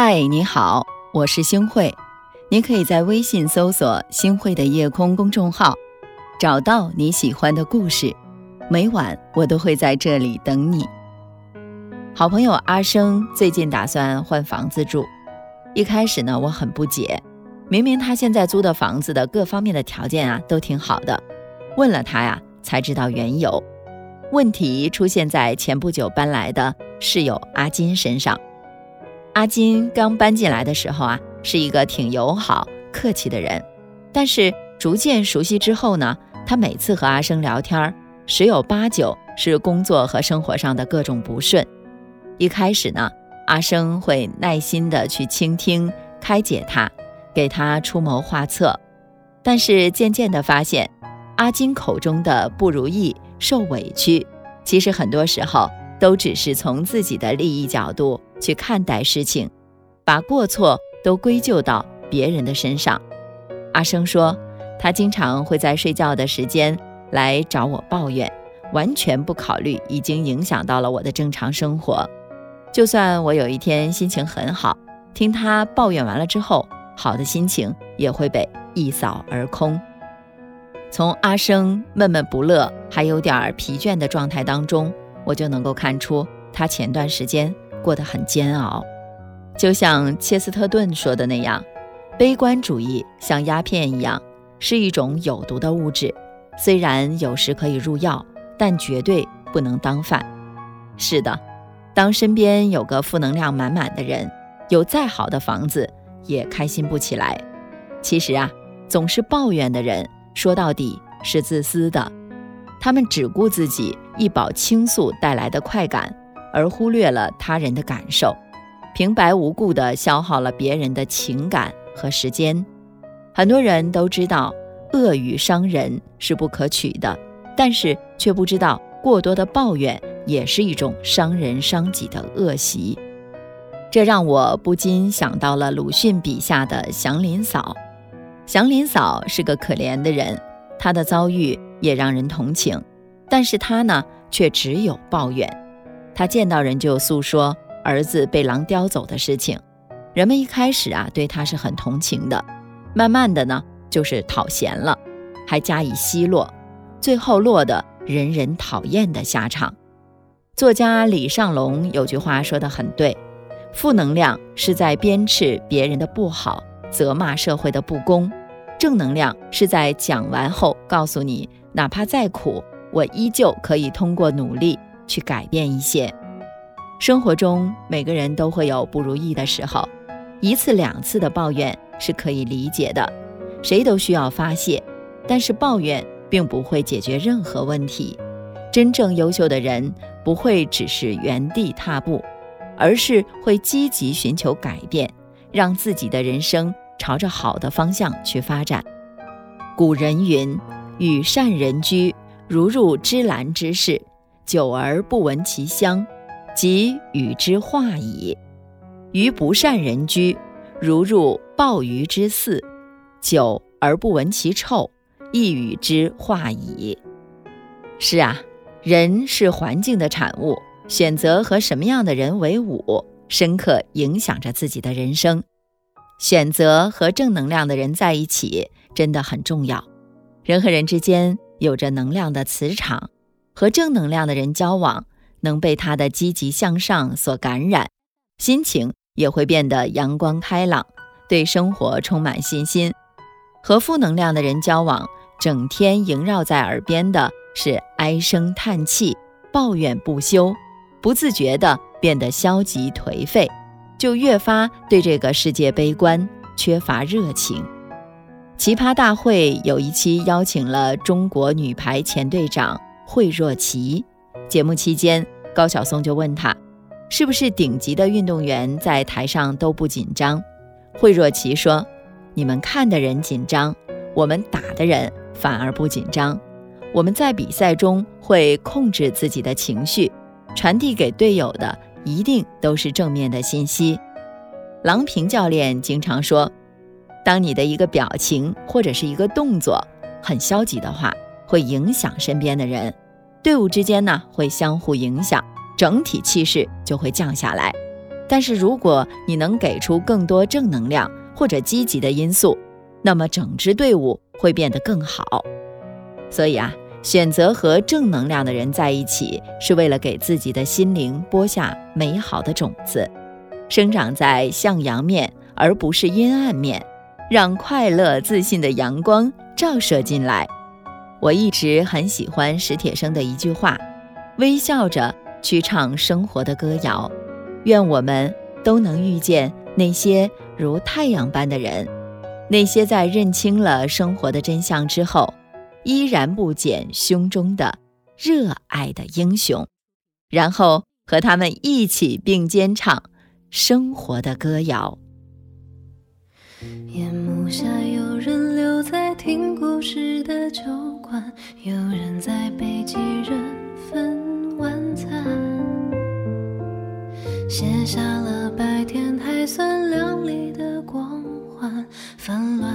嗨，你好，我是星慧。你可以在微信搜索“星慧的夜空”公众号，找到你喜欢的故事。每晚我都会在这里等你。好朋友阿生最近打算换房子住，一开始呢，我很不解，明明他现在租的房子的各方面的条件啊都挺好的。问了他呀，才知道缘由。问题出现在前不久搬来的室友阿金身上。阿金刚搬进来的时候啊，是一个挺友好、客气的人。但是逐渐熟悉之后呢，他每次和阿生聊天，十有八九是工作和生活上的各种不顺。一开始呢，阿生会耐心的去倾听、开解他，给他出谋划策。但是渐渐的发现，阿金口中的不如意、受委屈，其实很多时候都只是从自己的利益角度。去看待事情，把过错都归咎到别人的身上。阿生说，他经常会在睡觉的时间来找我抱怨，完全不考虑已经影响到了我的正常生活。就算我有一天心情很好，听他抱怨完了之后，好的心情也会被一扫而空。从阿生闷闷不乐、还有点疲倦的状态当中，我就能够看出他前段时间。过得很煎熬，就像切斯特顿说的那样，悲观主义像鸦片一样，是一种有毒的物质。虽然有时可以入药，但绝对不能当饭。是的，当身边有个负能量满满的人，有再好的房子也开心不起来。其实啊，总是抱怨的人，说到底是自私的，他们只顾自己一饱倾诉带来的快感。而忽略了他人的感受，平白无故地消耗了别人的情感和时间。很多人都知道恶语伤人是不可取的，但是却不知道过多的抱怨也是一种伤人伤己的恶习。这让我不禁想到了鲁迅笔下的祥林嫂。祥林嫂是个可怜的人，她的遭遇也让人同情，但是她呢，却只有抱怨。他见到人就诉说儿子被狼叼走的事情，人们一开始啊对他是很同情的，慢慢的呢就是讨嫌了，还加以奚落，最后落得人人讨厌的下场。作家李尚龙有句话说得很对：负能量是在鞭笞别人的不好，责骂社会的不公；正能量是在讲完后告诉你，哪怕再苦，我依旧可以通过努力。去改变一些。生活中每个人都会有不如意的时候，一次两次的抱怨是可以理解的，谁都需要发泄。但是抱怨并不会解决任何问题。真正优秀的人不会只是原地踏步，而是会积极寻求改变，让自己的人生朝着好的方向去发展。古人云：“与善人居，如入芝兰之室。”久而不闻其香，即与之化矣；于不善人居，如入鲍鱼之肆，久而不闻其臭，亦与之化矣。是啊，人是环境的产物，选择和什么样的人为伍，深刻影响着自己的人生。选择和正能量的人在一起，真的很重要。人和人之间有着能量的磁场。和正能量的人交往，能被他的积极向上所感染，心情也会变得阳光开朗，对生活充满信心。和负能量的人交往，整天萦绕在耳边的是唉声叹气、抱怨不休，不自觉地变得消极颓废，就越发对这个世界悲观，缺乏热情。奇葩大会有一期邀请了中国女排前队长。惠若琪，节目期间，高晓松就问他，是不是顶级的运动员在台上都不紧张？惠若琪说：“你们看的人紧张，我们打的人反而不紧张。我们在比赛中会控制自己的情绪，传递给队友的一定都是正面的信息。”郎平教练经常说，当你的一个表情或者是一个动作很消极的话。会影响身边的人，队伍之间呢会相互影响，整体气势就会降下来。但是如果你能给出更多正能量或者积极的因素，那么整支队伍会变得更好。所以啊，选择和正能量的人在一起，是为了给自己的心灵播下美好的种子，生长在向阳面而不是阴暗面，让快乐自信的阳光照射进来。我一直很喜欢史铁生的一句话：“微笑着去唱生活的歌谣。”愿我们都能遇见那些如太阳般的人，那些在认清了生活的真相之后，依然不减胸中的热爱的英雄，然后和他们一起并肩唱生活的歌谣。夜幕下，有人留在听故事的酒馆，有人在北极人分晚餐。卸下了白天还算亮丽的光环，纷乱